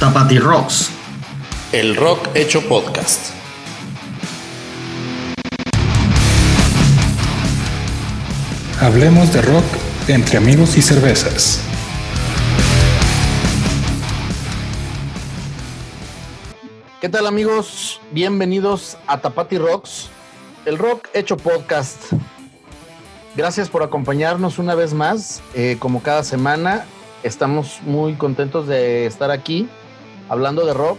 Tapati Rocks. El rock hecho podcast. Hablemos de rock entre amigos y cervezas. ¿Qué tal amigos? Bienvenidos a Tapati Rocks, el rock hecho podcast. Gracias por acompañarnos una vez más, eh, como cada semana. Estamos muy contentos de estar aquí hablando de rock,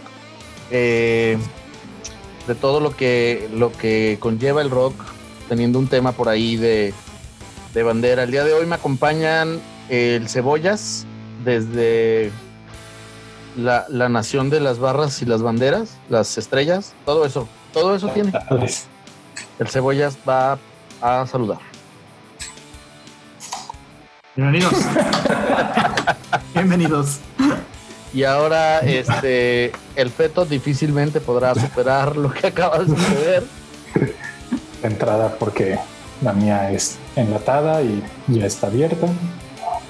eh, de todo lo que, lo que conlleva el rock, teniendo un tema por ahí de, de bandera. El día de hoy me acompañan el Cebollas desde la, la nación de las barras y las banderas, las estrellas, todo eso, todo eso tiene. El Cebollas va a saludar. Bienvenidos. Bienvenidos. Y ahora este el feto difícilmente podrá superar lo que acaba de suceder. La entrada porque la mía es enlatada y ya está abierta.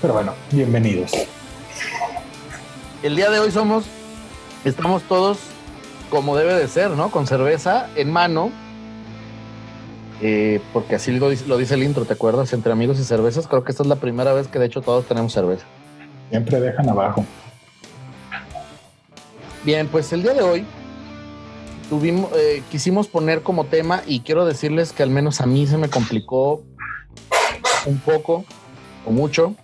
Pero bueno, bienvenidos. El día de hoy somos, estamos todos como debe de ser, ¿no? Con cerveza en mano. Eh, porque así lo, dice- lo dice el intro, ¿te acuerdas? Entre amigos y cervezas. Creo que esta es la primera vez que de hecho todos tenemos cerveza. Siempre dejan abajo. Bien, pues el día de hoy eh, quisimos poner como tema y quiero decirles que al menos a mí se me complicó un poco o mucho.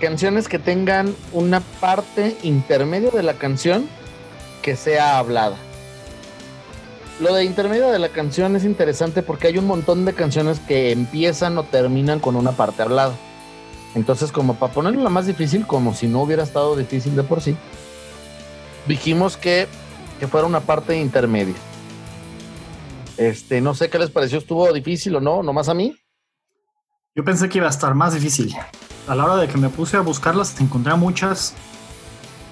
Canciones que tengan una parte intermedia de la canción que sea hablada. Lo de intermedio de la canción es interesante porque hay un montón de canciones que empiezan o terminan con una parte hablada. Entonces, como para ponerlo la más difícil, como si no hubiera estado difícil de por sí, dijimos que, que fuera una parte intermedia. Este, no sé qué les pareció, estuvo difícil o no, nomás a mí. Yo pensé que iba a estar más difícil. A la hora de que me puse a buscarlas, encontré muchas.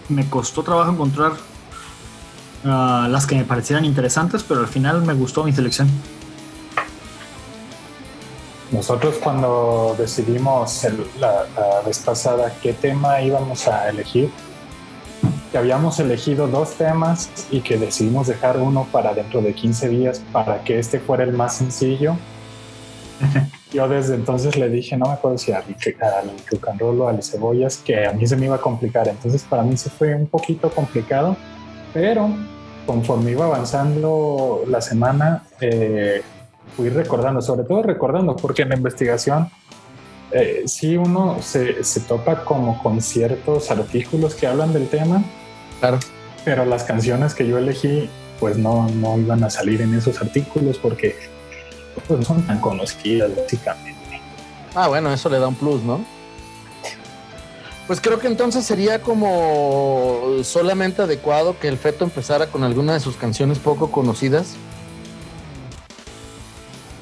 Me costó trabajo encontrar ah, las que me parecieran interesantes, pero al final me gustó mi selección. Nosotros cuando decidimos el- la, la vez pasada qué tema íbamos a elegir, que habíamos elegido dos temas y que decidimos dejar uno para dentro de 15 días para que este fuera el más sencillo. Yo desde entonces le dije, no me acuerdo si and roll o al cebollas, que a mí se me iba a complicar. Entonces para mí se fue un poquito complicado, pero conforme iba avanzando la semana, eh, fui recordando, sobre todo recordando, porque en la investigación eh, sí uno se, se topa como con ciertos artículos que hablan del tema, Claro. pero las canciones que yo elegí pues no, no iban a salir en esos artículos porque pues, no son tan conocidas básicamente. Ah, bueno, eso le da un plus, ¿no? Pues creo que entonces sería como solamente adecuado que el feto empezara con alguna de sus canciones poco conocidas.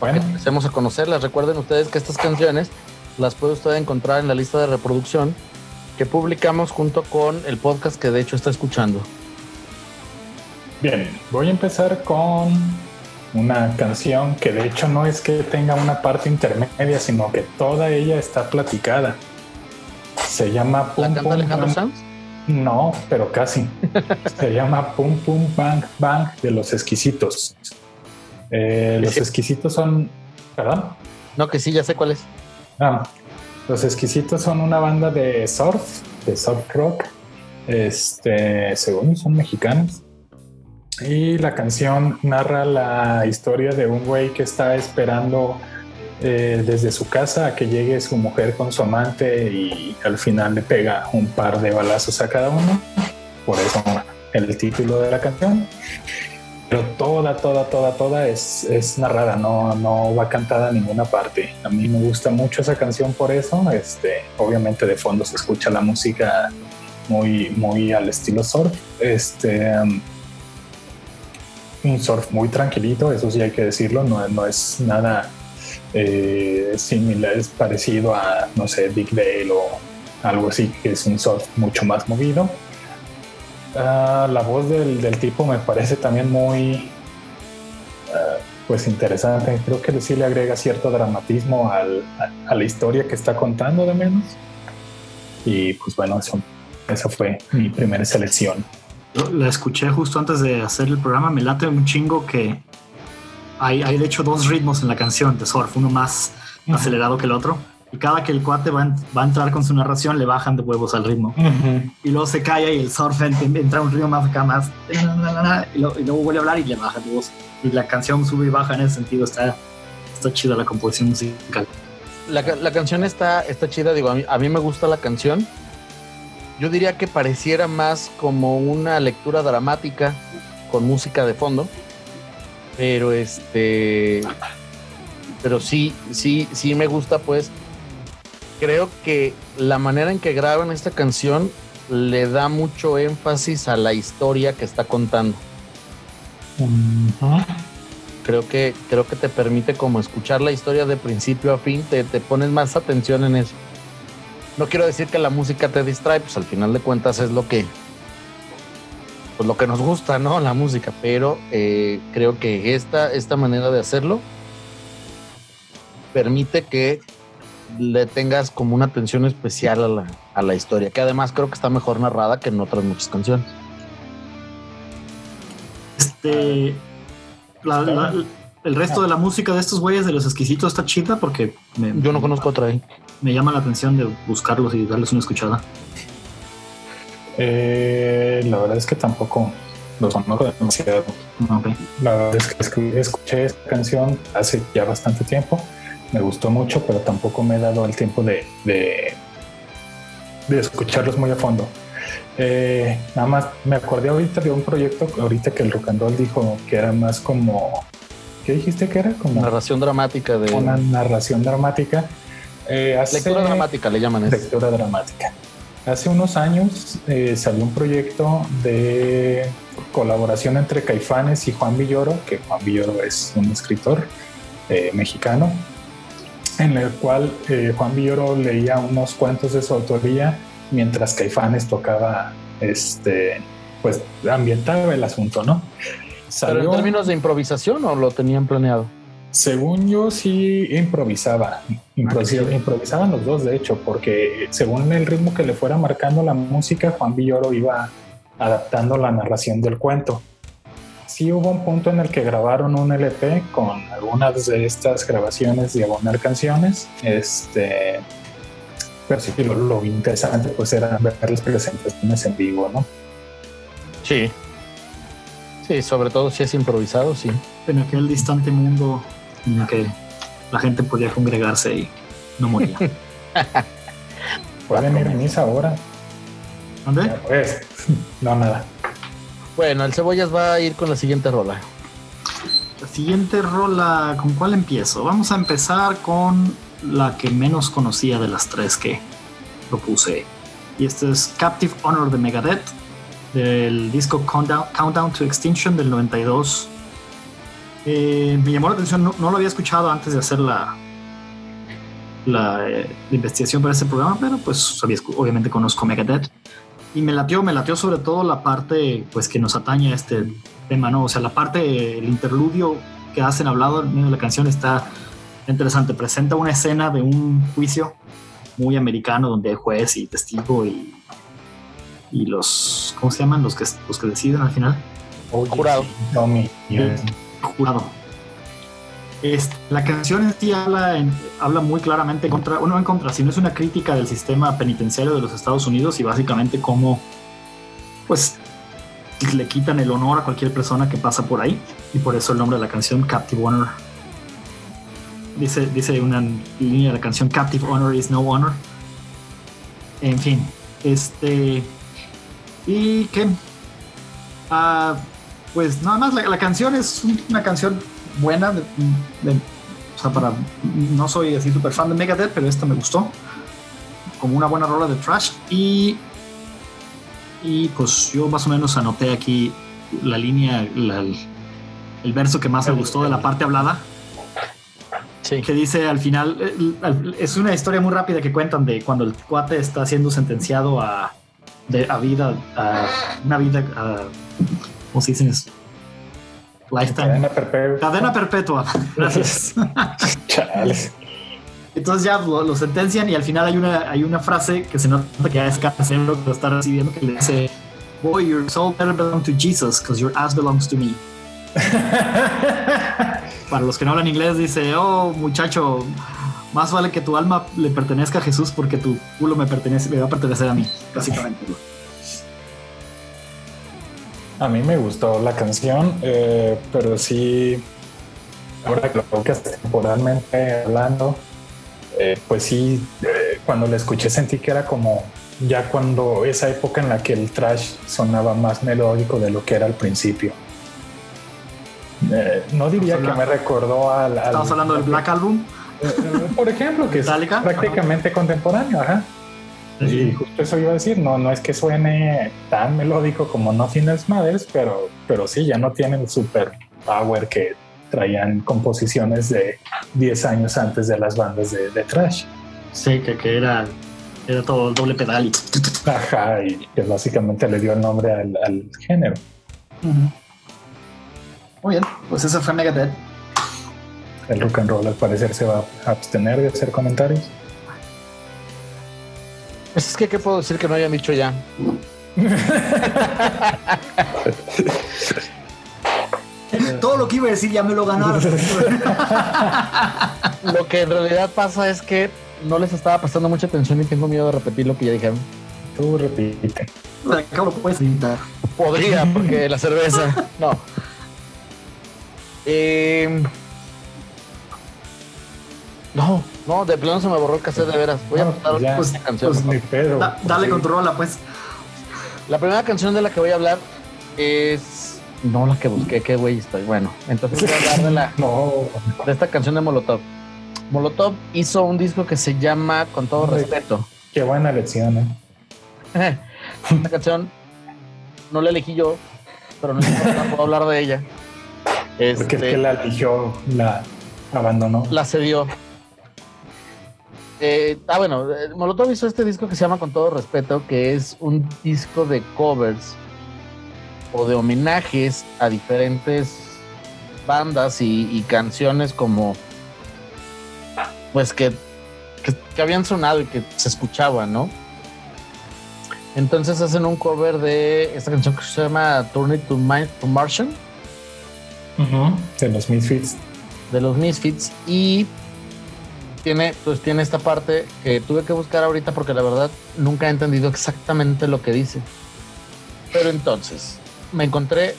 Bueno, Empecemos a conocerlas. Recuerden ustedes que estas canciones las puede usted encontrar en la lista de reproducción que publicamos junto con el podcast que de hecho está escuchando. bien, voy a empezar con una canción que de hecho no es que tenga una parte intermedia, sino que toda ella está platicada. Se llama ¿La Pum canta Pum Alejandro Bang. Sanz? No, pero casi. Se llama Pum Pum Bang Bang de los exquisitos. Eh, los exquisitos son. ¿Perdón? No, que sí, ya sé cuál es. Ah, los exquisitos son una banda de surf, de surf rock. Este, según son mexicanos. Y la canción narra la historia de un güey que está esperando eh, desde su casa a que llegue su mujer con su amante y al final le pega un par de balazos a cada uno. Por eso el título de la canción. Pero toda, toda, toda, toda es, narrada, no, no va cantada en ninguna parte. A mí me gusta mucho esa canción por eso. Este, obviamente de fondo se escucha la música muy, muy al estilo surf. Este, um, un surf muy tranquilito, eso sí hay que decirlo, no, no es nada eh, similar, es parecido a, no sé, Big Dale o algo así, que es un surf mucho más movido. Ah, la voz del, del tipo me parece también muy ah, pues interesante. Creo que sí le agrega cierto dramatismo al- a, a la historia que está contando de menos. Y pues bueno, eso esa fue mi primera selección. La escuché justo antes de hacer el programa. Me late un chingo que hay, hay de hecho dos ritmos en la canción de surf, uno más acelerado que el otro. Y cada que el cuate va, a entrar con su narración, le bajan de huevos al ritmo. Y luego se calla y el surf entra un ritmo más acá, más. Y, luego vuelve a hablar y le baja de voz. Y la canción sube y baja en ese sentido. Está, está chida la composición musical. La, la canción está, está chida. Digo, a mí, a mí me gusta la canción. Yo diría que pareciera más como una lectura dramática con música de fondo. Pero este. Pero sí, sí, sí me gusta, pues creo que la manera en que graban esta canción le da mucho énfasis a la historia que está contando. Creo que, creo que te permite como escuchar la historia de principio a fin, te, te pones más atención en eso. No quiero decir que la música te distrae, pues al final de cuentas es lo que, pues lo que nos gusta, ¿no? La música, pero eh, creo que esta, esta manera de hacerlo permite que le tengas como una atención especial a la, a la historia, que además creo que está mejor narrada que en otras muchas canciones. Este. el resto de la música de estos güeyes de los exquisitos está chida porque yo no conozco otra ahí. Me llama la atención de buscarlos y darles una escuchada. Eh, la verdad es que tampoco los conozco demasiado. La verdad es que escuché esta canción hace ya bastante tiempo me gustó mucho, pero tampoco me he dado el tiempo de, de, escucharlos muy a fondo. Eh, nada más me acordé ahorita de un proyecto, ahorita que el rock and roll dijo que era más como, ¿qué dijiste que era? Como narración dramática de una narración dramática. Eh, lectura dramática le llaman eso. Lectura dramática. Hace unos años eh, salió un proyecto de colaboración entre Caifanes y Juan Villoro, que Juan Villoro es un escritor mexicano, en el cual eh, Juan Villoro leía unos cuentos de su autoría mientras Caifanes tocaba, este, pues ambientaba el asunto, ¿no? ¿Pero en términos de improvisación o lo tenían planeado? Según yo sí improvisaba, improvisaban los dos de hecho, porque según el ritmo que le fuera marcando la música, Juan Villoro iba adaptando la narración del cuento sí hubo un punto en el que grabaron un LP con algunas de estas grabaciones diagonal canciones. Este, pero sí, lo, lo interesante pues era ver las presentaciones en vivo, ¿no? Sí. Sí, sobre todo si es improvisado, sí. En aquel distante mundo en el que la gente podía congregarse y no moría. Pueden ir a misa ahora. ¿Dónde? Pues, no, nada. Bueno, el Cebollas va a ir con la siguiente rola. La siguiente rola, ¿con cuál empiezo? Vamos a empezar con la que menos conocía de las tres que propuse. Y este es Captive Honor de Megadeth, del disco Countdown, to Extinction del 92. Eh, me llamó la atención, no, lo había escuchado antes de hacer la, la, eh, investigación para este programa, pero pues obviamente conozco Megadeth y me latió, me latió sobre todo la parte pues que nos atañe a este tema, ¿no? O sea, la parte, el interludio que hacen hablado en medio de la canción está interesante. Presenta una escena de un juicio muy americano donde hay juez y testigo y, y los, ¿cómo se llaman? Los que, los que deciden al final. jurado. jurado la canción en sí habla, muy claramente en contra, no en contra, sino es una crítica del sistema penitenciario de los Estados Unidos y básicamente cómo, pues, le quitan el honor a cualquier persona que pasa por ahí. Y por eso el nombre de la canción, Captive Honor. Dice, dice una línea de la canción, Captive Honor is no honor. En fin, este. Y que. Ah, pues nada más, la canción es una canción buena. o sea, para, no soy así súper fan de Megadeth, pero esta me gustó. Como una buena rola de trash. Y, y pues yo más o menos anoté aquí la línea, el, verso que más me gustó de la parte hablada. Que dice al final, es una historia muy rápida que cuentan de cuando el cuate está siendo sentenciado a, de, a vida, a una vida, a, ¿cómo se dice? Cadena perpetua. Cadena perpetua. Gracias. Entonces ya lo, lo sentencian y al final hay una, hay una frase que se nota que ya es casero que lo está recibiendo que le dice Boy, your soul better belong to Jesus because your ass belongs to me. Para los que no hablan inglés dice, oh muchacho, más vale que tu alma le pertenezca a Jesús porque tu culo me pertenece, me va a pertenecer a mí, básicamente. A mí me gustó la canción, eh, pero sí, ahora que lo tocas temporalmente hablando, eh, pues sí, eh, cuando la escuché sentí que era como ya cuando esa época en la que el trash sonaba más melódico de lo que era al principio. No diría que me recordó al... al Estamos hablando del Black Album. Por ejemplo, que es prácticamente contemporáneo, ajá. Y justo eso iba a decir, no, no es que suene tan melódico como Nothing Mothers, pero, pero sí, ya no tiene el super power que traían composiciones de 10 años antes de las bandas de, de trash. Sí, que, que era, era todo el doble pedal y... Ajá, y que básicamente le dio el nombre al, al género. Muy bien, pues eso fue Megadeth. El rock and roll al parecer se va a abstener de hacer comentarios. Pues es que, ¿qué puedo decir que no hayan dicho ya? Todo lo que iba a decir ya me lo ganaron. Lo que en realidad pasa es que no les estaba prestando mucha atención y tengo miedo de repetir lo que ya dijeron. Tú repite. Acabo lo puedes editar. Podría, porque la cerveza. No. Eh, no, no, de plano se me borró el cassette de veras. Voy a No, anotar pues ya, una canción. Pues ni pedo. Da- dale Sí. controla, pues. La primera canción de la que voy a hablar es. No la que busqué, qué güey estoy. Bueno, entonces voy a hablar de, la, No, de esta canción de Molotov. Molotov hizo un disco que se llama Con todo Hombre. respeto. qué buena lección, ¿eh? Esta canción no la elegí yo, pero no importa, puedo hablar de ella. Porque Este, que la eligió la abandonó. la cedió. Eh, ah, bueno, eh, Molotov hizo este disco que se llama Con todo respeto, que es un disco de covers o de homenajes a diferentes bandas y, y canciones como pues que, que, que habían sonado y que se escuchaban, ¿no? Entonces hacen un cover de esta canción que se llama Turn It to, My, to Martian De los Misfits. de los Misfits y tiene pues tiene esta parte que tuve que buscar ahorita porque la verdad nunca he entendido exactamente lo que dice. Pero entonces me encontré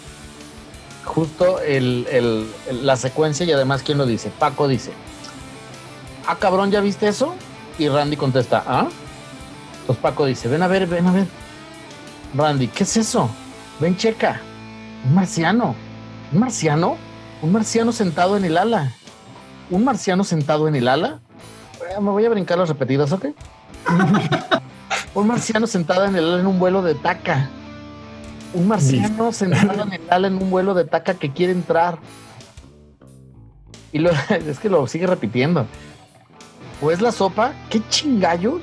justo el, el- la secuencia y además quién lo dice. Paco dice, ah cabrón, ¿ya viste eso? Y Randy contesta, ah. Entonces Paco dice, ven a ver, ven a ver. Randy, ¿qué es eso? Ven, checa. Un marciano. ¿Un marciano? Un marciano sentado en el ala. ¿Un marciano sentado en el ala? Eh, Me voy a brincar las repetidas, ¿ok? un marciano sentado en el ala en un vuelo de taca. Un marciano sentado en el ala en un vuelo de taca que quiere entrar. Y lo, es que lo sigue repitiendo. ¿O es la sopa? ¿Qué chingallos?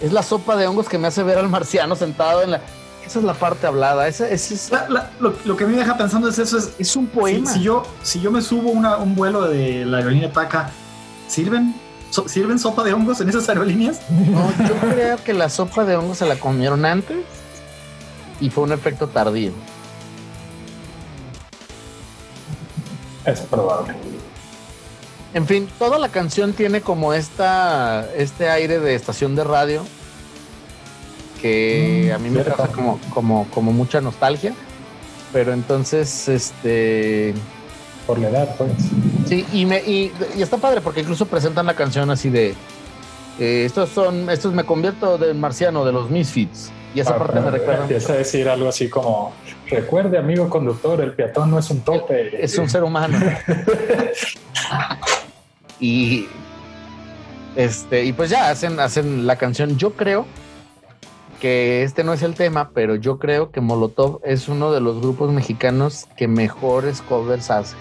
Es la sopa de hongos que me hace ver al marciano sentado en la... Esa es la parte hablada. Esa, esa es, La- la- lo, lo que a mí me deja pensando es eso: es es un si, poema. si yo, si yo me subo una- un vuelo de la aerolínea TACA, ¿sirven, so- ¿sirven sopa de hongos en esas aerolíneas? No, yo creo que la sopa de hongos se la comieron antes y fue un efecto tardío. Es probable. En fin, toda la canción tiene como esta, este aire de estación de radio que Mm, a mí me causa como, como, como mucha nostalgia. Pero entonces, este, Por la edad, pues. sí, y, me, y, y está padre porque incluso presentan la canción así de, eh, estos son, estos me convierto del marciano de los Misfits. Y esa Ah, parte me pero recuerda. Empieza a decir algo así como: Recuerde, amigo conductor, el peatón no es un tope. es un ser humano. y este, y pues ya hacen, hacen la canción. Yo creo que este no es el tema, pero yo creo que Molotov es uno de los grupos mexicanos que mejores covers hace.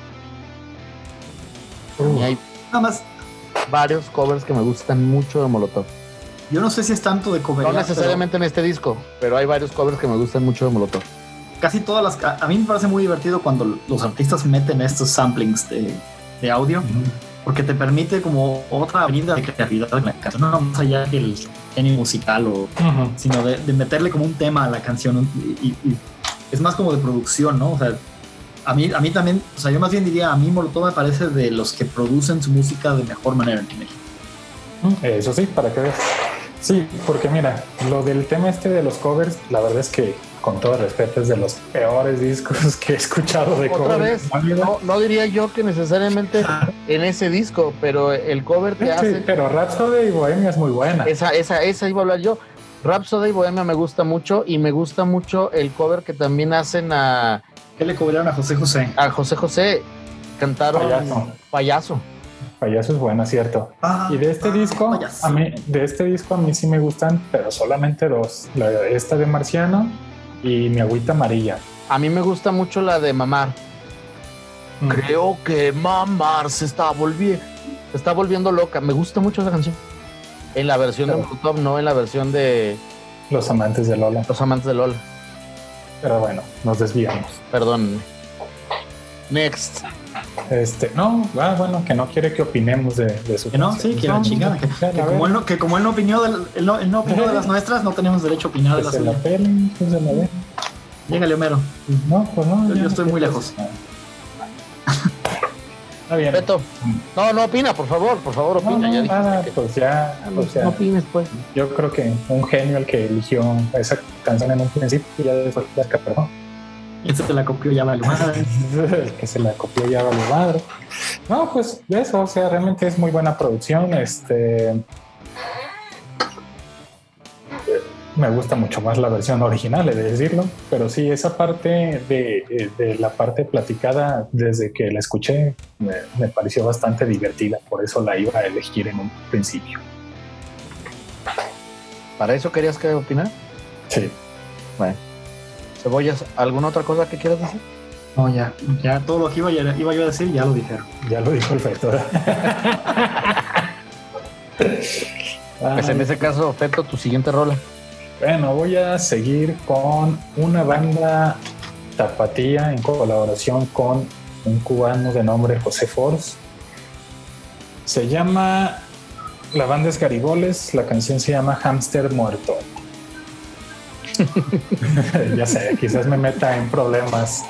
Y hay Nada más, varios covers que me gustan mucho de Molotov. yo no sé si es tanto de cover. No necesariamente en este disco, pero hay varios covers que me gustan mucho de Molotov. Casi todas las. A, mí me parece muy divertido cuando los artistas meten estos samplings de, de audio. Ujú. porque te permite como otra avenida de creatividad en la canción, no más allá del genio musical, o, sino de, de meterle como un tema a la canción. y- y es más como de producción, ¿no? O sea, a mí, a mí también, o sea, yo más bien diría, a mí Molotov me parece de los que producen su música de mejor manera en México. Eso sí, para que veas. Sí, porque mira, lo del tema este de los covers, la verdad es que con todo respeto es de los peores discos que he escuchado de Otra covers. vez, no, no diría yo que necesariamente en ese disco, pero el cover que Sí, hace, pero Rhapsody y Bohemia es muy buena. esa, esa, esa iba a hablar yo. Rhapsody y Bohemia me gusta mucho y me gusta mucho el cover que también hacen a, ¿Qué le cobraron a José José? a José José. Cantaron Payaso. Payaso. Payaso es buena, cierto. Y de este disco, payaso. a mí, de este disco a mí sí me gustan, pero solamente dos. La, esta de Marciano y mi agüita amarilla. A mí me gusta mucho la de Mamar. Mm. Creo que Mamar se está volviendo, se está volviendo loca. Me gusta mucho esa canción. En la versión de Molotov, no en la versión de Los amantes de Lola. Los Amantes de Lola. Pero bueno, nos desviamos. Perdón. Next. Este, no, ah, bueno, que no quiere que opinemos de, de su Que no, sí, que la chingada. Que, que como él no, que como él no opinó, del- él no, él no opinó de las nuestras, no tenemos derecho a opinar de las se la suyas. pelen, que se la den. Llégale, Homero. No, pues no. Yo- yo estoy muy lejos. Está bien. Beto. No, no opina, por favor, por favor, opina. no, ya nada, que- pues ya, no, o sea, no opines, pues. yo creo que un genio el que eligió esa canción en un principio y ya después la escapó. Este te la copió ya vale madre. el que se la copió ya vale madre. No, pues eso, o sea, realmente es muy buena producción. Este me gusta mucho más la versión original, he de decirlo, pero sí, esa parte de, de la parte platicada desde que la escuché me, me pareció bastante divertida, por eso la iba a elegir en un principio. ¿Para eso querías que opinara? Sí. Cebollas, ¿alguna otra cosa que quieras decir? No, ya, ya todo lo que iba, iba yo a decir ya lo dijeron. Ya lo dijo el Feto. Pues en ese caso, Feto, tu siguiente rola. Bueno, voy a seguir con una banda tapatía en colaboración con un cubano de nombre José Force. Se llama, la banda es Garigoles, la canción se llama Hamster Muerto. ya sé, quizás me meta en problemas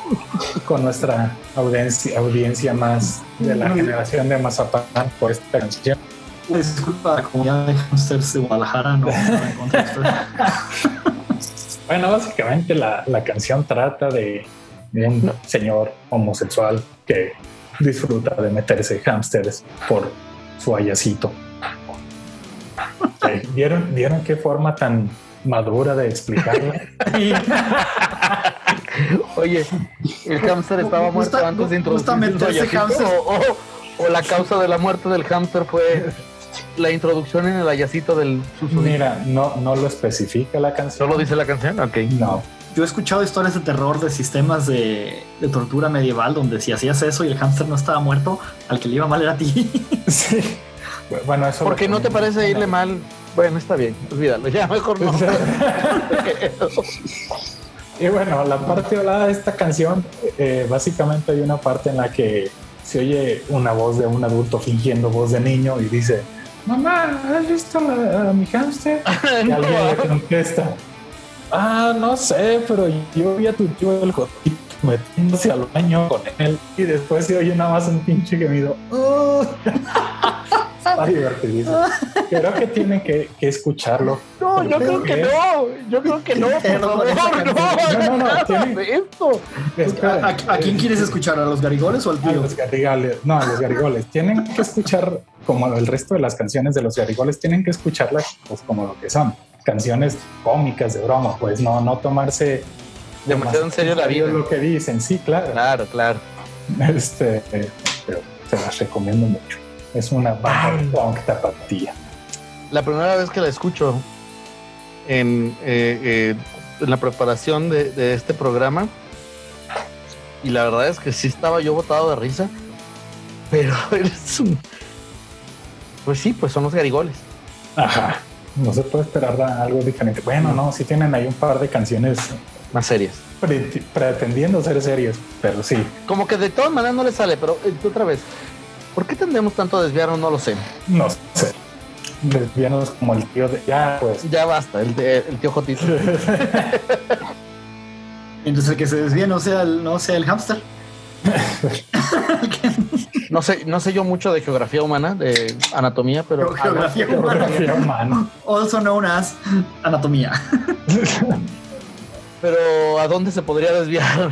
con nuestra audiencia, audiencia más de la generación de Mazapán por esta canción. Una disculpa a la comunidad de hamsters de Guadalajara, no. Bueno, básicamente la, la canción trata de, un señor homosexual que disfruta de meterse hámsters por su ayacito. ¿Vieron, ¿Vieron qué forma tan madura de explicarlo? Oye, ¿el hámster estaba muerto Gusta- antes de introducir justamente ese hámster- o, o- o la causa de la muerte del hámster fue la introducción en el ayacito del susodicho? Mira, no, no lo especifica la canción. ¿Solo dice la canción? Ok. No, Yo he escuchado historias de terror de sistemas de, de tortura medieval donde si hacías eso y el hámster no estaba muerto, al que le iba mal era a ti. sí. Bueno, eso. Porque lo no te parece irle mal. Bueno, está bien, olvídalo, ya mejor no. Y bueno, la parte hablada de esta canción, eh, básicamente hay una parte en la que se oye una voz de un adulto fingiendo voz de niño y dice, mamá, ¿has visto a, a mi hámster? Y alguien le contesta, ah, no sé, pero yo vi a tu tío el gotito metiéndose al baño con él y después se oye nada más un pinche gemido. Está divertidísimo. Creo que tienen que, que escucharlo. No, yo creo que no, yo creo que no, por favor, no, No, no, esto. Espera, ¿A, a- a quién quieres escuchar? ¿A los garigoles o al A tío? los garigoles, no, a los garigoles. Tienen que escuchar, como el resto de las canciones de los garigoles, tienen que escucharlas pues, como lo que son. Canciones cómicas de broma, pues no, no tomarse Demasiado en serio la vida. lo que dicen, sí, claro. Claro, claro. Este, eh, pero se las recomiendo mucho. Es una banda punk tapatía. La primera vez que la escucho en, eh, eh, en la preparación de, de este programa, y la verdad es que sí estaba yo botado de risa, pero eres un... Pues sí, pues son los garigoles. Ajá. No se puede esperar a algo diferente. Bueno, no, sí tienen ahí un par de canciones Más serias. pre- pretendiendo ser serias, pero sí. Como que de todas maneras no le sale, pero eh, otra vez. ¿Por qué tendemos tanto a desviarnos? No lo sé. No sé. Desviarnos como el tío de. Ya, pues. Ya basta, el, el tío Jotito. Entonces el que se desvíe no sea el, no sea el hámster. no sé, no sé yo mucho de geografía humana, de anatomía, pero geografía, humana. geografía humana. Also known as anatomía. pero ¿a dónde se podría desviar?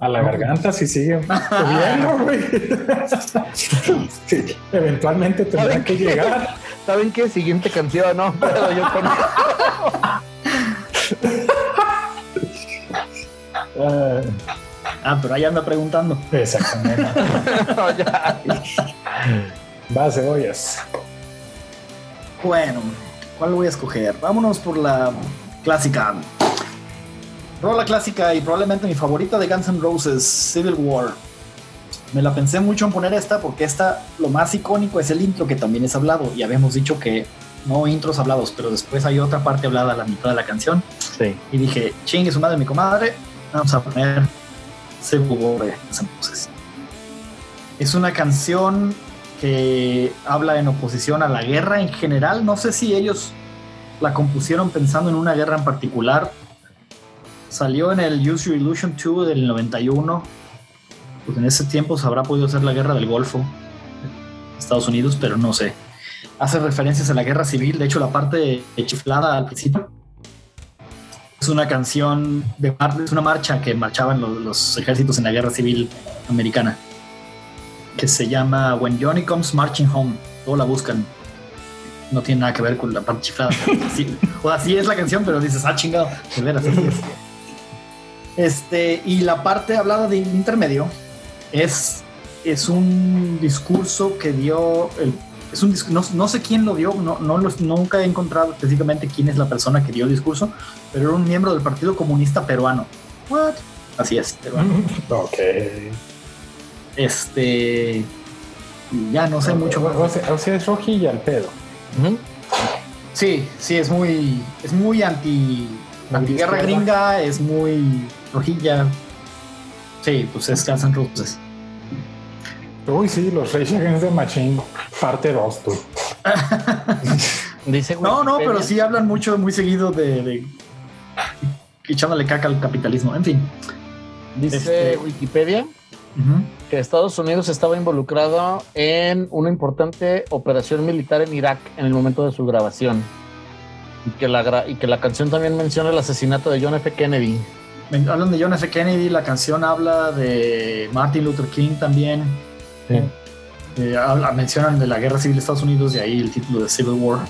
A la garganta si sigue subiendo, güey. eventualmente tendrá que llegar. ¿Saben qué? Siguiente canción, ¿no? Pero yo con... ah, pero ahí anda preguntando. Exactamente. Va, cebollas. Bueno, ¿cuál voy a escoger? Vámonos por la clásica. Rola clásica y probablemente mi favorita de Guns N' Roses, Civil War. Me la pensé mucho en poner esta porque esta, lo más icónico es el intro que también es hablado. Y habíamos dicho que no intros hablados, pero después hay otra parte hablada a la mitad de la canción. Sí. Y dije, chingue su madre, mi comadre, vamos a poner Guns N' Roses. Es una canción que habla en oposición a la guerra en general. No sé si ellos la compusieron pensando en una guerra en particular Salió en el Use Your Illusion 2 del 91. Pues en ese tiempo se habrá podido hacer la guerra del Golfo, Estados Unidos, pero no sé. Hace referencias a la guerra civil, de hecho la parte chiflada al principio es una canción de es una marcha que marchaban los, ejércitos en la guerra civil americana que se llama When Johnny Comes Marching Home. Todos la buscan. No tiene nada que ver con la parte chiflada. o así es la canción, pero dices, ah, chingado, de veras. Este, y la parte hablada de intermedio es, es un discurso que dio el, es un no, no, sé quién lo dio, no, no nunca he encontrado específicamente quién es la persona que dio el discurso, pero era un miembro del Partido Comunista Peruano. What? Así es, peruano. ok. Este ya no sé mucho O sea, es rojilla al pedo. Sí, sí, es muy, es muy anti, anti guerra gringa, es muy rojilla. Sí, pues es Guns N' Roses. Uy, sí, los Rage Against the Machine, parte 2, tú. Dice no, no, pero sí hablan mucho, muy seguido de, de echándole caca al capitalismo. En fin. Dice este, Wikipedia que Estados Unidos estaba involucrado en una importante operación militar en Irak en el momento de su grabación. Y que la, y que la canción también menciona el asesinato de John F. Kennedy hablan de John F. Kennedy, la canción habla de Martin Luther King también. Eh, mencionan de la guerra civil de Estados Unidos y ahí el título de Civil War.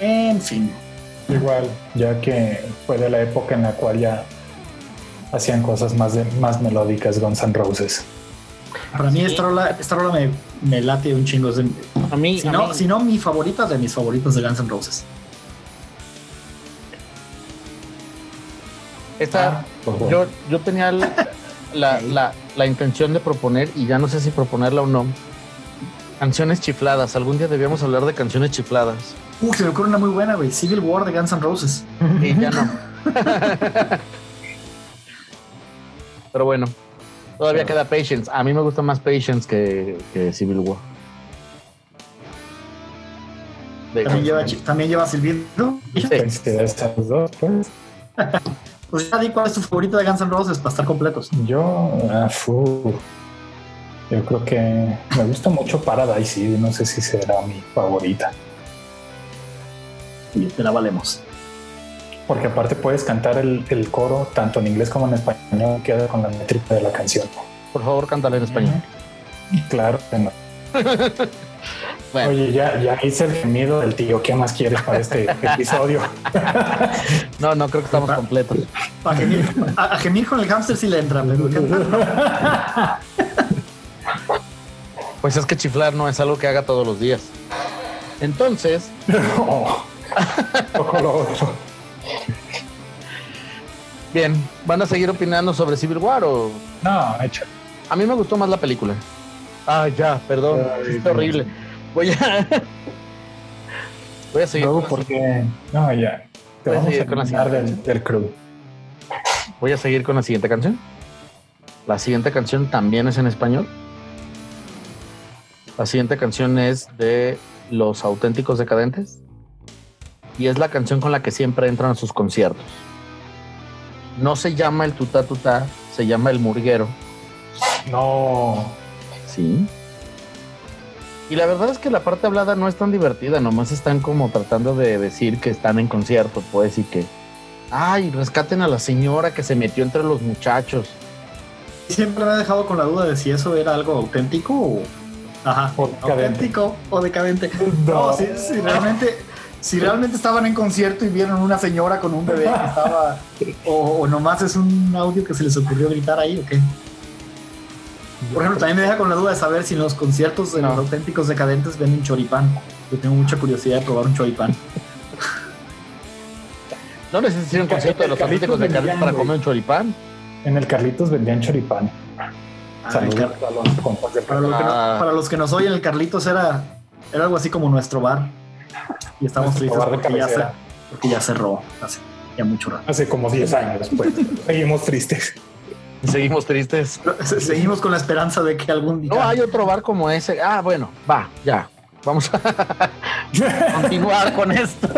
En fin. Igual, ya que fue de la época en la cual ya hacían cosas más, de, más melódicas Guns N' Roses. Para mí esta rola, esta rola me, me, late un chingo. a mí, si, no, si no, mi favorita de mis favoritos de Guns N' Roses. Esta, ah, pues yo, yo tenía la, la, la, intención de proponer, y ya no sé si proponerla o no, canciones chifladas. Algún día debíamos hablar de canciones chifladas. Uh, se me ocurre una muy buena, güey. Civil War de Guns N' Roses. Y ya no. Pero bueno, todavía queda Patience. A mí me gusta más Patience que, que Civil War. ¿También lleva, ¿También lleva silbido? Sí. dos, pues. Pues ya di cuál es tu favorito de Guns N' Roses para estar completos. Yo, ah, yo creo que me gusta mucho Paradise y no sé si será mi favorita. Y te la valemos. Porque aparte puedes cantar el, coro tanto en inglés como en español, queda con la métrica de la canción. Por favor, cántala en español. Claro que no. Oye, ya, ya hice el gemido del tío. ¿Qué más quieres para este episodio? no, no, creo que estamos completos. A gemir, a, gemir, con el hámster sí le entra. pues es que chiflar no es algo que haga todos los días. Entonces. oh, lo otro. Bien, ¿van a seguir opinando sobre Civil War o...? No, hecho. A mí me gustó más la película. Ah, ya, perdón. es horrible. Voy a. Voy a seguir. Luego, porque. No, ya. Te voy vamos a, con la del, del crew. Voy a seguir con la siguiente canción. La siguiente canción también es en español. La siguiente canción es de Los Auténticos Decadentes. Y es la canción con la que siempre entran a sus conciertos. No se llama el tutá tutá, se llama el murguero. No. Sí. Y la verdad es que la parte hablada no es tan divertida, nomás están como tratando de decir que están en concierto, pues, y que, ay, rescaten a la señora que se metió entre los muchachos. Siempre me ha dejado con la duda de si eso era algo auténtico o, ajá, O auténtico o decadente. No. No, si, si realmente, si realmente estaban en concierto y vieron una señora con un bebé que estaba, o, o nomás es un audio que se les ocurrió gritar ahí o qué. Por ejemplo, también me deja con la duda de saber si en los conciertos de los auténticos decadentes venden choripán. Yo tengo mucha curiosidad de probar un choripán. No necesitan un concierto de los Carlitos auténticos de vendían, Carlitos para comer un choripán. En el Carlitos vendían choripán. Ah, Saludos el Car- a los compas de para, los que no- Ah. para los que nos oyen, el Carlitos era, era algo así como nuestro bar. Y estamos Nuestro tristes porque ya, se- porque ya cerró hace ya mucho rato. Hace como 10 años, pues. Seguimos tristes. Seguimos tristes. Seguimos con la esperanza de que algún día. No hay otro bar como ese. Ah, bueno, va, ya. Vamos a continuar con esto.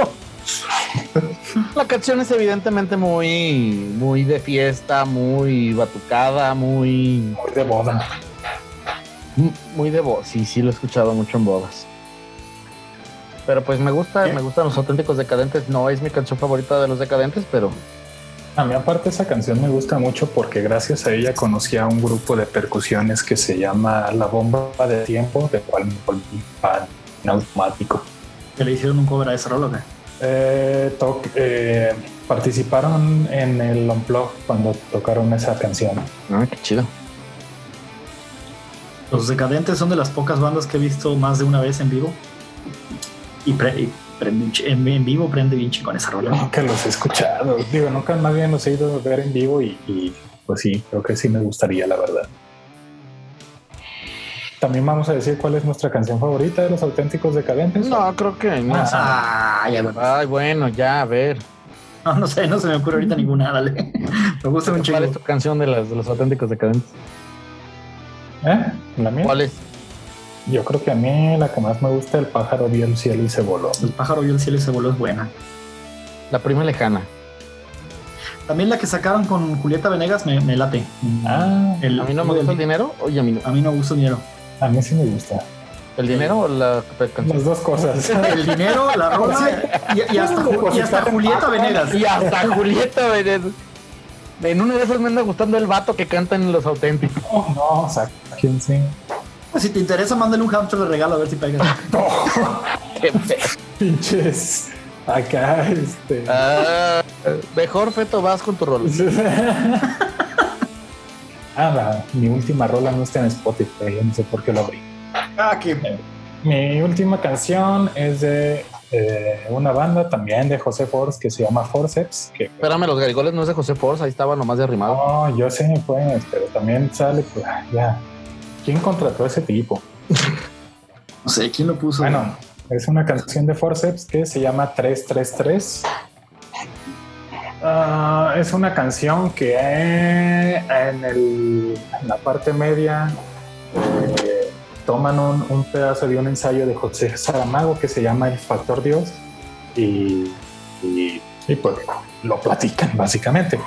La canción es evidentemente muy, muy de fiesta, muy batucada, muy, Muy de boda. muy de voz. Sí, sí, lo he escuchado mucho en bodas. Pero pues me gusta, me gustan los auténticos decadentes. No es mi canción favorita de los decadentes, pero A mí aparte esa canción me gusta mucho porque gracias a ella conocí a un grupo de percusiones que se llama La Bomba de Tiempo, de cual me volví fan en automático. Que le hicieron un cover a ese rol, ¿o qué? Eh, toc- eh, participaron en el Unplug cuando tocaron esa canción. ah, qué chido. Los Decadentes son de las pocas bandas que he visto más de una vez en vivo. Y, pre- y prende en, en vivo prende bien con esa rola. Nunca los he escuchado. Digo, nunca más bien los he ido a ver en vivo y, y, pues sí, creo que sí me gustaría, la verdad. También vamos a decir cuál es nuestra canción favorita de los auténticos decadentes. No, creo que no. Ah, ya, bueno. Ay, bueno, ya, a ver. no, no sé, no se me ocurre ahorita ninguna, dale. Me gusta un ¿Cuál es tu canción de, las, de los auténticos decadentes? ¿Eh? ¿La mía? ¿Cuál es? Yo creo que a mí la que más me gusta el pájaro vio el cielo y se voló. El pájaro vio el cielo y se voló es buena. La prima lejana. También la que sacaron con Julieta Venegas me, me late. Ah, El- A mí no me gusta el dinero. Oye, a mí no. A mí no me gusta el dinero. a mí sí me gusta. ¿El dinero o la canción? Las dos cosas. El dinero, la rola y, y hasta, Ju- y hasta Julieta Venegas. Y hasta Julieta Venegas. En una de esas me anda gustando el vato que canta en Los Auténticos. No, no, sáquense. Si te interesa, mándale un hamster de regalo a ver si pega. Qué. Pinches. Acá, este. Ah, mejor Feto vas con tu rol. Ah, mi última rola no está en Spotify, yo no sé por qué lo abrí. Ah, que Mi última canción es de eh, una banda también de José Force que se llama Forceps. Que, Espérame, los garigoles no es de José Force, ahí estaba nomás de arrimado. no, yo sé, pues, pero también sale, pues, ya. ¿Quién contrató a ese tipo? no sé quién lo puso. Bueno, es una canción de Forceps que se llama 333. Ah, es una canción que eh, en, el- en la parte media eh, toman un, un pedazo de un ensayo de José Saramago que se llama El Factor Dios y, y- y, pues lo platican básicamente.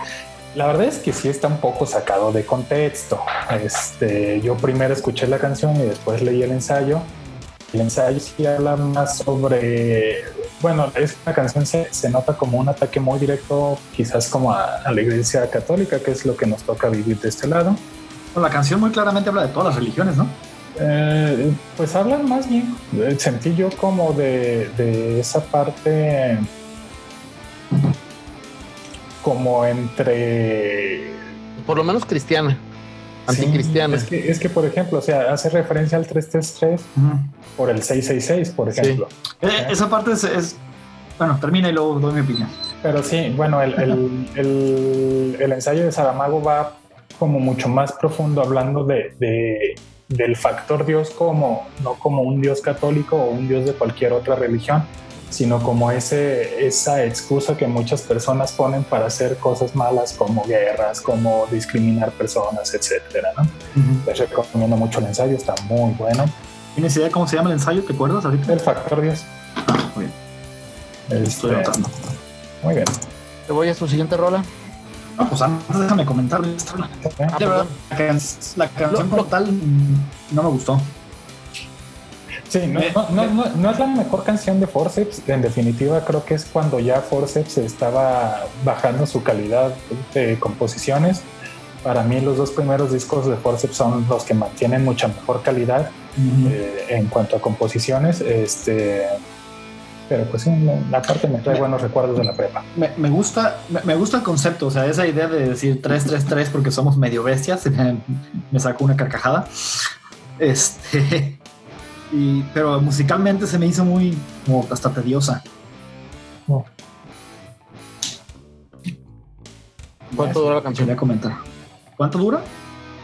La verdad es que sí está un poco sacado de contexto. Este, yo primero escuché la canción y después leí el ensayo. El ensayo sí habla más sobre, bueno, esta canción se, se nota como un ataque muy directo, quizás como a, a la iglesia católica, que es lo que nos toca vivir de este lado. La canción muy claramente habla de todas las religiones, ¿no? Eh, pues hablan más bien, eh, sentí yo como de, de esa parte como entre Por lo menos cristiana. Sí, Anticristiana. es, que, es que, por ejemplo, o sea, hace referencia al 333 por el 666, por Sí. ejemplo. Eh, esa parte es, es- Bueno, termina y luego doy mi opinión. Pero sí, bueno, el, el- el- el ensayo de Saramago va como mucho más profundo hablando de, de- del factor Dios como, no como un Dios católico o un Dios de cualquier otra religión, sino como ese, esa excusa que muchas personas ponen para hacer cosas malas como guerras, como discriminar personas, etcétera. ¿no? Les recomiendo mucho el ensayo, está muy bueno. ¿Tienes idea cómo se llama el ensayo? ¿Te acuerdas ahorita? El factor 10. Ah, muy bien. Estoy Este, muy bien. Te voy a su siguiente rola. Ah, pues antes déjame comentar esta rola. Ah, can- la canción como tal mm, no me gustó. Sí, no, Me- no, no, no, no es la mejor canción de Forceps. En definitiva, creo que es cuando ya Forceps estaba bajando su calidad de composiciones. Para mí, los dos primeros discos de Forceps son los que mantienen mucha mejor calidad eh, en cuanto a composiciones. Este, pero pues sí, la, la parte me trae buenos recuerdos de la prepa. Me, me gusta, me, me gusta el concepto, o sea, esa idea de decir 333 porque somos medio bestias, me, me sacó una carcajada. Este, y, pero musicalmente se me hizo muy, como hasta tediosa. No. ¿Cuánto dura la canción? Quería comentar. ¿Cuánto dura?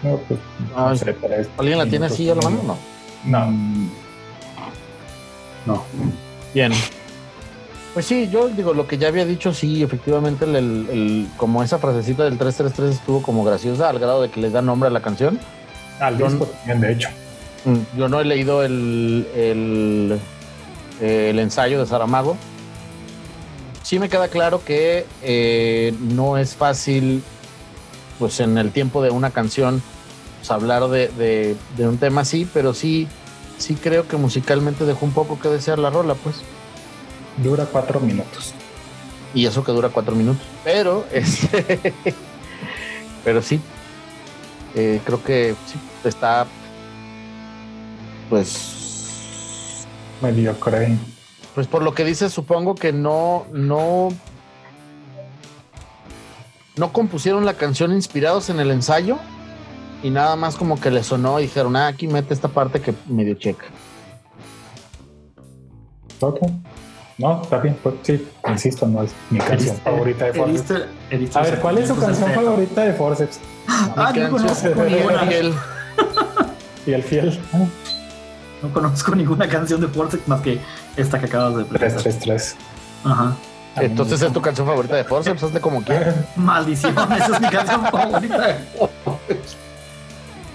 No, pues, no Ay. sé, tres ¿Alguien la tiene así a la mano? No. No. Mm, No. Bien. Pues sí, yo digo, lo que ya había dicho, sí, efectivamente, el, el- el- como esa frasecita del 333 estuvo como graciosa al grado de que le da nombre a la canción. Al disco también, de hecho. Mm, Yo no he leído el, el, el ensayo de Saramago. Sí me queda claro que eh, no es fácil, pues en el tiempo de una canción, pues, hablar de, de- de un tema así, pero sí, sí creo que musicalmente dejó un poco que desear la rola, pues. Dura cuatro minutos. Y eso que dura cuatro minutos. Pero, este, pero sí, eh, creo que sí, está, pues, Mediocre. pues por lo que dices, supongo que no, no, no compusieron la canción inspirados en el ensayo y nada más como que le sonó y dijeron, ah, aquí mete esta parte que medio checa. Ok. No, está bien. Pues, sí, insisto, no es mi canción favorita de Forceps. A ver, ¿cuál es su canción favorita de Forceps? Ah, Mi no canción conozco ninguna. Miguel. Y el fiel. No conozco ninguna canción de Forceps más que esta que acabas de presentar. 333. Ajá. Entonces es tu canción favorita de Forceps, hazle como quieras. Maldición, esa es mi canción favorita.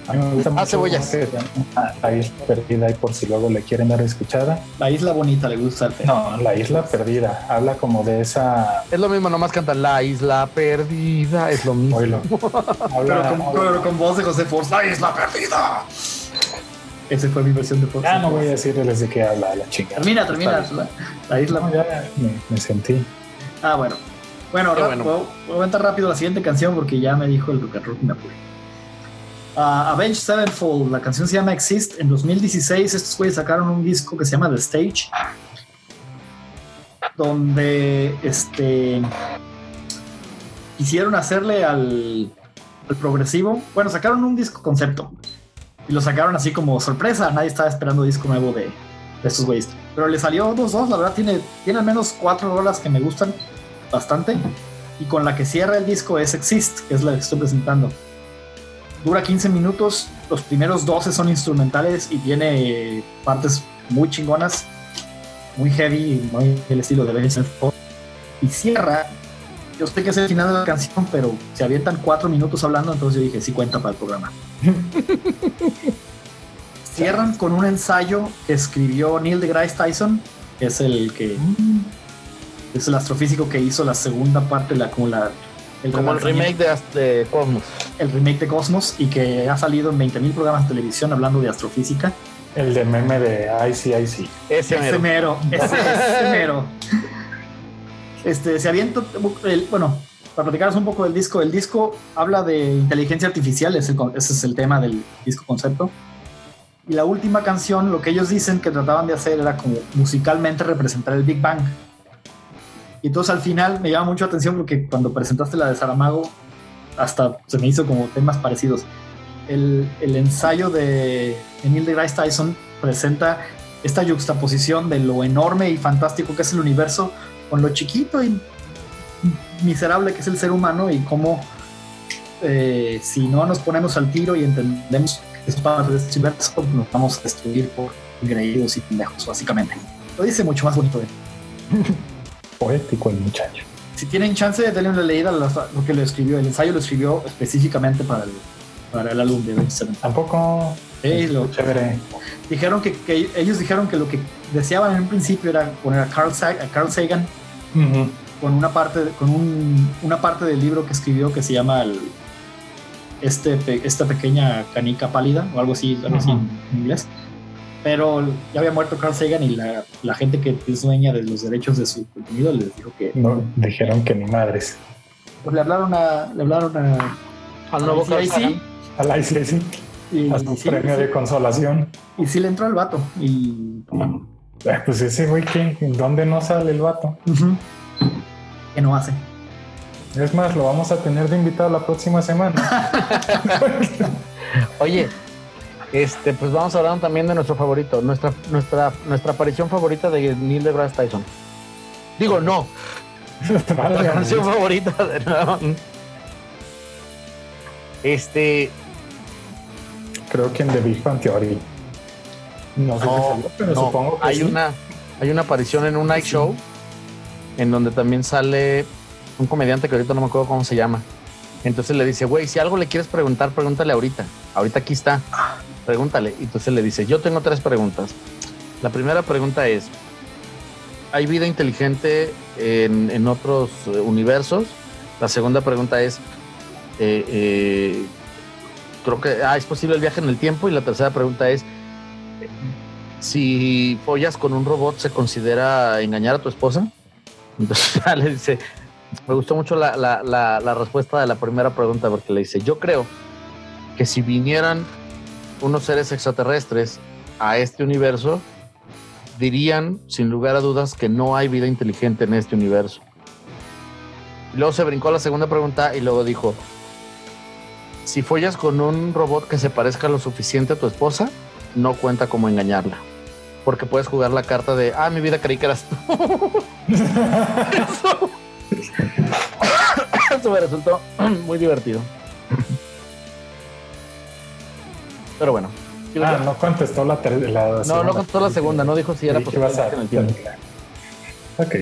A mí me gusta Ah, mucho cebollas. se llama La Isla Perdida y por si luego le quieren dar escuchada. La isla bonita le gusta al. No, La Isla Perdida. Habla como de esa... Es lo mismo, nomás cantan La Isla Perdida, es lo mismo. Oilo. Pero Habla... con, pero con voz de José Force, la isla perdida. Esa fue mi versión de Force. Ya no voy a decirles de qué habla la chingada. Termina, termina. La, la isla. No, ya me, me sentí. Ah, bueno. Bueno, Qué ra- bueno. A aventar rápido la siguiente canción porque ya me dijo el rock and roll y me apuré. Ah, Avenged Sevenfold, la canción se llama Exist. En 2016 estos güeyes sacaron un disco que se llama The Stage, donde este quisieron hacerle al, al progresivo. Bueno, sacaron un disco concepto y lo sacaron así como sorpresa. Nadie estaba esperando disco nuevo de, estos güeyes. Pero le salió dos, dos. La verdad, tiene, tiene al menos cuatro rolas que me gustan bastante. Y con la que cierra el disco es Exist, que es la que estoy presentando. Dura 15 minutos. Los primeros 12 son instrumentales y tiene partes muy chingonas, muy heavy, muy el estilo de Avenged. Y cierra. Yo sé que es el final de la canción, pero se avientan cuatro minutos hablando, entonces yo dije, sí cuenta para el programa. Cierran con un ensayo que escribió Neil deGrasse Tyson, que es el que es el astrofísico que hizo la segunda parte, la, como, la, el, Como el remake de, de Cosmos. el remake de Cosmos y que ha salido en 20.000 programas de televisión hablando de astrofísica. El de meme de ICIC. Ese Ese mero. mero, ese, ese mero. Este, se avienta, el- bueno, para platicaros un poco del disco, el disco habla de inteligencia artificial, es el con- ese es el tema del disco concepto. Y la última canción, lo que ellos dicen que trataban de hacer era como musicalmente representar el Big Bang. Y entonces al final me llama mucho la atención porque cuando presentaste la de Saramago, hasta se me hizo como temas parecidos. El, el ensayo de Neil deGrasse Tyson presenta esta yuxtaposición de lo enorme y fantástico que es el universo con lo chiquito y miserable que es el ser humano y cómo eh, si no nos ponemos al tiro y entendemos que es parte de este universo, nos vamos a destruir por ingreídos y pendejos, básicamente. Lo dice mucho más bonito de Poético el muchacho. Si tienen chance de darle una leída a lo lo que lo escribió, el ensayo lo escribió específicamente para el, para el álbum de 27. Tampoco Sí, lo- chévere. Dijeron que, que ellos dijeron que lo que deseaban en un principio era poner a Carl, Sa- a Carl Sagan Ujú. con una parte con un- una parte del libro que escribió que se llama el- este pe- esta pequeña canica pálida o algo así, algo así Ujú. en inglés pero ya había muerto Carl Sagan y la, la gente que es dueña de los derechos de su contenido les dijo que No, dijeron que ni madres. pues le hablaron a le hablaron a Al nuevo Carl. Sagan. A la ICC, y, a su y sí, premio sí, de consolación. y sí le entró al vato y Eh, Pues ese güey, ¿quién? ¿dónde no sale el vato? Ujú. que no hace Es más, lo vamos a tener de invitado la próxima semana. Oye, este, pues vamos a hablar también de nuestro favorito, nuestra, nuestra, nuestra aparición favorita de Neil deGrasse Tyson. Digo, no, la Válgame. canción favorita de no. Este, Creo que en The Big Bang Theory. No sé no, qué salió, pero no, supongo que hay sí. una, hay una aparición en un night show en donde también sale un comediante que ahorita no me acuerdo cómo se llama. Entonces le dice, güey, si algo le quieres preguntar, pregúntale ahorita. Ahorita aquí está. Pregúntale. Y entonces le dice, yo tengo tres preguntas. La primera pregunta es, ¿hay vida inteligente en, en otros universos? La segunda pregunta es, eh, eh, creo que ah, es posible el viaje en el tiempo. Y la tercera pregunta es, si follas con un robot, ¿se considera engañar a tu esposa? Entonces ya le dice, me gustó mucho la, la- la- respuesta de la primera pregunta porque le dice, yo creo que si vinieran unos seres extraterrestres a este universo, dirían sin lugar a dudas que no hay vida inteligente en este universo. Luego se brincó la segunda pregunta y luego dijo, si follas con un robot que se parezca lo suficiente a tu esposa, no cuenta como engañarla. Porque puedes jugar la carta de, ah, mi vida creí que eras tú. Eso, eso me resultó muy divertido. Pero bueno. Ah, no contestó la, la no, segunda. no contestó la segunda, no dijo si era posible a- en el tiempo. Ok.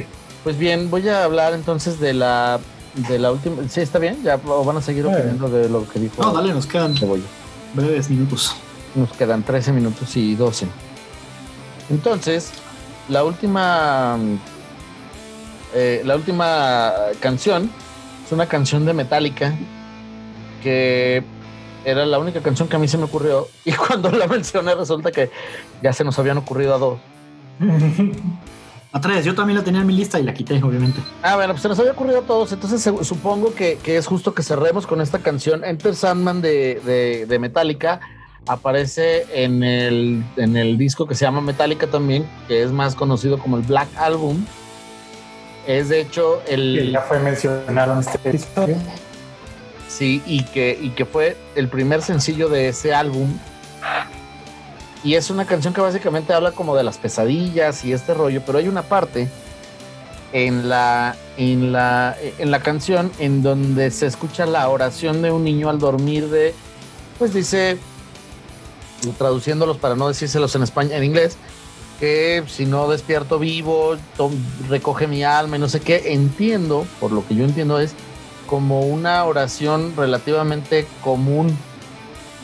Pues bien, voy a hablar entonces de la de la última. Sí, está bien, ya van a seguir Eh. opinando de lo que dijo no dale nos quedan Cebolla. breves minutos Nos quedan 13 minutos y 12. Entonces, la última. eh, la última canción es una canción de Metallica que era la única canción que a mí se me ocurrió. Y cuando la mencioné, resulta que ya se nos habían ocurrido a dos. a tres yo también la tenía en mi lista y la quité obviamente Ah, bueno, pues se nos había ocurrido a todos. Entonces supongo que, que es justo que cerremos con esta canción. Enter Sandman de, de- de Metallica aparece en el, en el disco que se llama Metallica también, que es más conocido como el Black Album. Es de hecho Que el. ya fue mencionado en este episodio. Sí, y que, y que fue el primer sencillo de ese álbum. Y es una canción que básicamente habla como de las pesadillas y este rollo, pero hay una parte en la, en la, en la canción en donde se escucha la oración de un niño al dormir de, pues dice, traduciéndolos para no decírselos en español, en inglés, que si no despierto vivo, recoge mi alma y no sé qué, entiendo, por lo que yo entiendo es como una oración relativamente común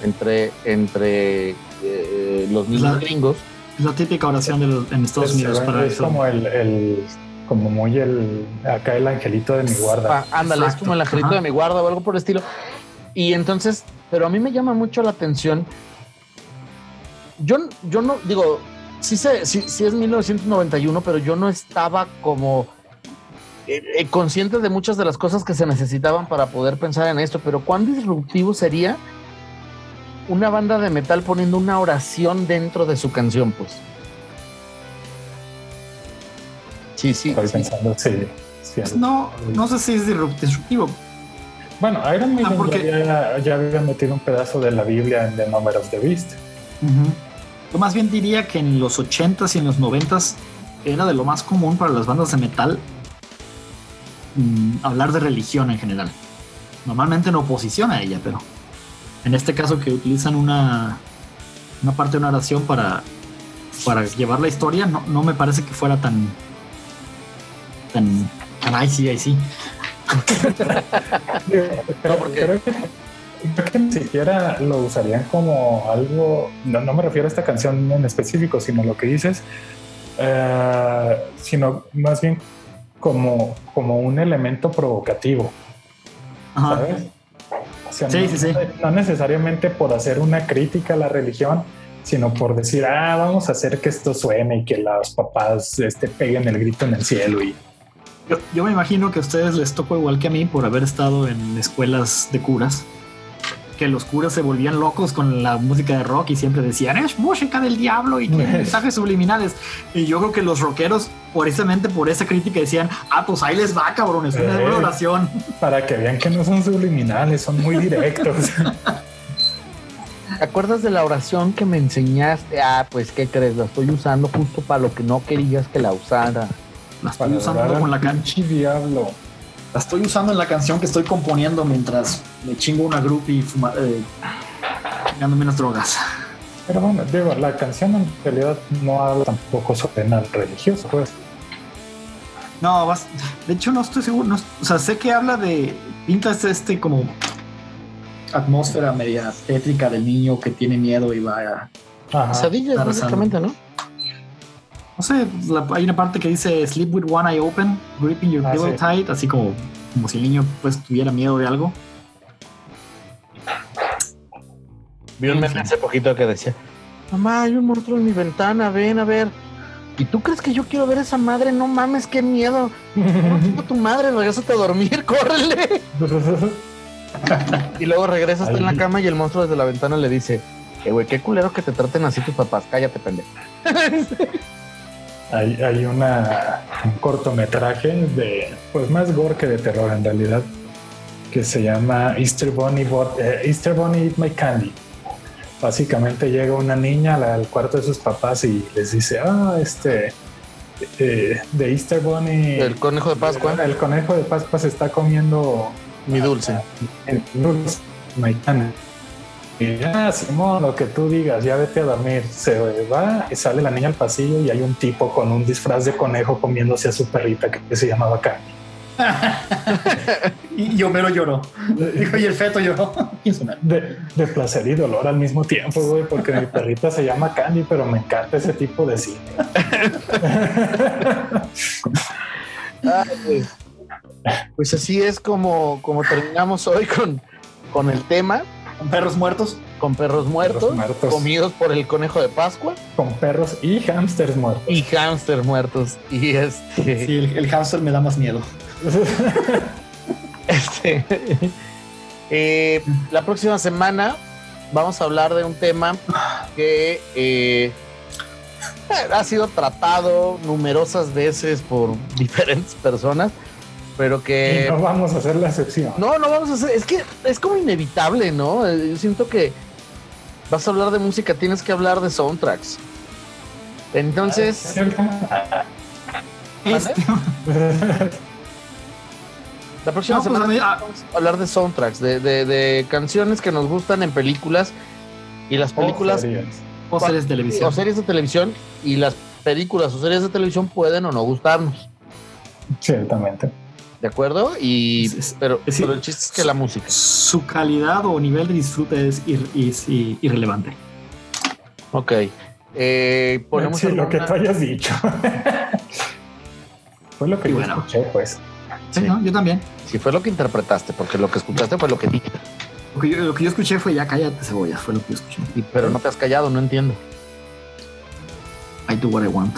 entre, entre eh, los niños La- gringos. es la típica oración de los, en Estados Es, Unidos para es eso como el, el- como muy el acá el angelito de mi guarda. Ah, ándale, es Exacto. como el angelito Ajá. de mi guarda o algo por el estilo. Y entonces, pero a mí me llama mucho la atención. Yo, yo no, digo, sí, sé, sí, sí es 1991, pero yo no estaba como eh, eh, consciente de muchas de las cosas que se necesitaban para poder pensar en esto. Pero cuán disruptivo sería una banda de metal poniendo una oración dentro de su canción, pues. Sí, sí. Estoy sí. pensando, sí. sí. Pues no no sé si es disrup- disruptivo Bueno, Iron Maiden Ah, porque- ya, había, ya había metido un pedazo de la Biblia en The Number of the Beast. Yo más bien diría que en los 80s y en los 90s era de lo más común para las bandas de metal mm, hablar de religión en general. Normalmente en oposición a ella, pero en este caso que utilizan una, una parte de una oración para, para llevar la historia, no, no me parece que fuera tan, tan, tan ay sí, ay sí. Pero creo, que, creo que ni siquiera lo usarían como algo, no, no me refiero a esta canción en específico, sino lo que dices, eh, sino más bien como, como un elemento provocativo, Ajá. ¿sabes? O sea, Sí, no, sí, sí. no necesariamente por hacer una crítica a la religión, sino por decir, ah, vamos a hacer que esto suene y que los papás este, peguen el grito en el cielo y Yo, yo me imagino que a ustedes les tocó igual que a mí por haber estado en escuelas de curas, que los curas se volvían locos con la música de rock y siempre decían es música del diablo y tiene mensajes subliminales. Y yo creo que los rockeros, precisamente por esa crítica, decían, ah, pues ahí les va, cabrones, una Eh. oración. para que vean que no son subliminales, son muy directos. ¿Te acuerdas de la oración que me enseñaste? Ah, pues, ¿qué crees? La estoy usando justo para lo que no querías que la usara. La estoy para usando con la cancha. diablo. La estoy usando en la canción que estoy componiendo mientras me chingo una groupie y fuma, eh, unas drogas. Pero bueno, digo, la canción en realidad no habla tampoco sobre nada religioso, pues. No, vas- de hecho no estoy seguro. no- o sea, sé que habla de. Pinta este, este como atmósfera media tétrica del niño que tiene miedo y va a. Ajá. Pesadillas, está básicamente, ¿no? No sé, la- hay una parte que dice sleep with one eye open, gripping your Ah, pillow sí. tight, así como, como si el niño pues tuviera miedo de algo. Vi un meme hace poquito que decía, mamá, hay un monstruo en mi ventana, ven a ver. ¿Y tú crees que yo quiero ver esa madre? No mames, qué miedo. No, tu madre, regresate a dormir, córrele. Y luego regresas en la cama y el monstruo desde la ventana le dice, eh, güey, qué culero que te traten así tus papás, cállate, pendejo. hay, hay una, un cortometraje de, pues más gore que de terror en realidad, que se llama Easter Bunny, Bought- eh, Easter Bunny Eat My Candy. Básicamente llega una niña al, al cuarto de sus papás y les dice, ah, este, eh, de Easter Bunny, El conejo de Pascua, el conejo de Pascua se está comiendo mi dulce. el dulce, my candy. Y ya, Simón, lo que tú digas, ya vete a dormir. Se va y sale la niña al pasillo y hay un tipo con un disfraz de conejo comiéndose a su perrita que se llamaba Candy. Y, y Homero lloró. Dijo, y el feto lloró. De, de placer y dolor al mismo tiempo, güey, porque mi perrita se llama Candy, pero me encanta ese tipo de cine. Ay, Pues así es como, como terminamos hoy con, con el tema, ¿Con perros muertos? con perros muertos, Perros muertos. comidos por el conejo de Pascua Con perros y hámsters muertos. y hámster muertos. Y este, Sí, el, el hámster me da más miedo. este eh, la próxima semana vamos a hablar de un tema que eh, ha sido tratado numerosas veces por diferentes personas, pero y que no vamos a hacer la excepción. No, no vamos a hacer. Es que es como inevitable, ¿no? Eh, Yo siento que vas a hablar de música, tienes que hablar de soundtracks. Entonces, Este, la próxima No, pues, semana a ah. vamos a hablar de soundtracks, de, de- de canciones que nos gustan en películas y las películas Series. o series de o televisión. series de televisión y las películas o series de televisión pueden o no gustarnos, Ciertamente. ¿De acuerdo? Y pero, el chiste es que la música. Su calidad o nivel de disfrute es, ir- es i- irrelevante. Ok. Eh, ponemos Sí, lo que tú hayas dicho. Fue lo que yo bueno. escuché, pues. Sí, Sí. ¿no? Yo también. Si fue lo que interpretaste, porque lo que escuchaste fue lo que dije. Lo que, yo, lo que yo escuché fue ya cállate, cebolla. Fue lo que yo escuché. Y- pero no te has callado, no entiendo. I do what I want.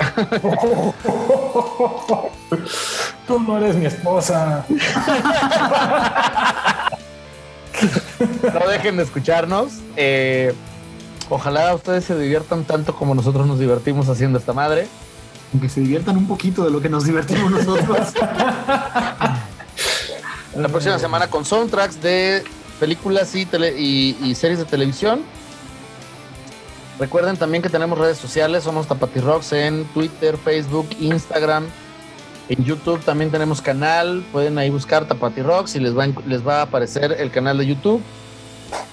Tú no eres mi esposa. No dejen de escucharnos. Eh, ojalá ustedes se diviertan tanto como nosotros nos divertimos haciendo esta madre. Aunque se diviertan un poquito de lo que nos divertimos nosotros. La próxima semana con soundtracks de películas y, tele- y- y series de televisión. Recuerden también que tenemos redes sociales, somos Tapati Rocks en Twitter, Facebook, Instagram. En YouTube también tenemos canal, pueden ahí buscar Tapati Rocks y les va, les va a aparecer el canal de YouTube.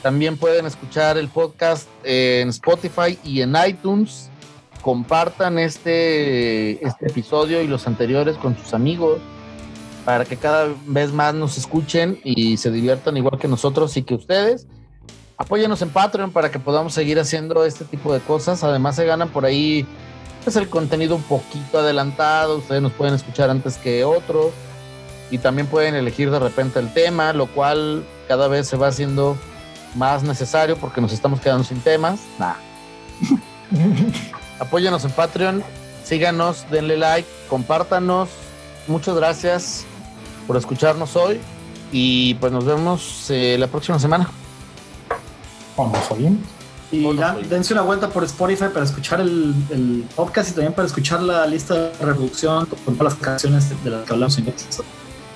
También pueden escuchar el podcast en Spotify y en iTunes compartan este, este episodio y los anteriores con sus amigos para que cada vez más nos escuchen y se diviertan igual que nosotros y que ustedes. Apóyenos en Patreon para que podamos seguir haciendo este tipo de cosas. Además se ganan por ahí pues, el contenido un poquito adelantado. Ustedes nos pueden escuchar antes que otros y también pueden elegir de repente el tema, lo cual cada vez se va haciendo más necesario porque nos estamos quedando sin temas. Nah. Apóyenos en Patreon, síganos, denle like, compártanos. Muchas gracias por escucharnos hoy y pues nos vemos eh, la próxima semana. O nos oímos. Y ya dense una vuelta por Spotify para escuchar el, el podcast y también para escuchar la lista de reproducción con todas las canciones de, las que hablamos en este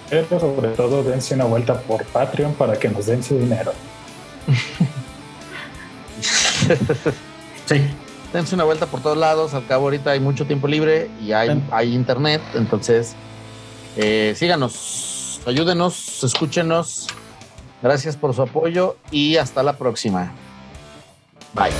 Pero sobre todo dense una vuelta por Patreon para que nos den su dinero. Sí, Dense una vuelta por todos lados, al cabo ahorita hay mucho tiempo libre y hay, hay internet, entonces eh, síganos, ayúdenos, escúchenos. Gracias por su apoyo y hasta la próxima. Bye.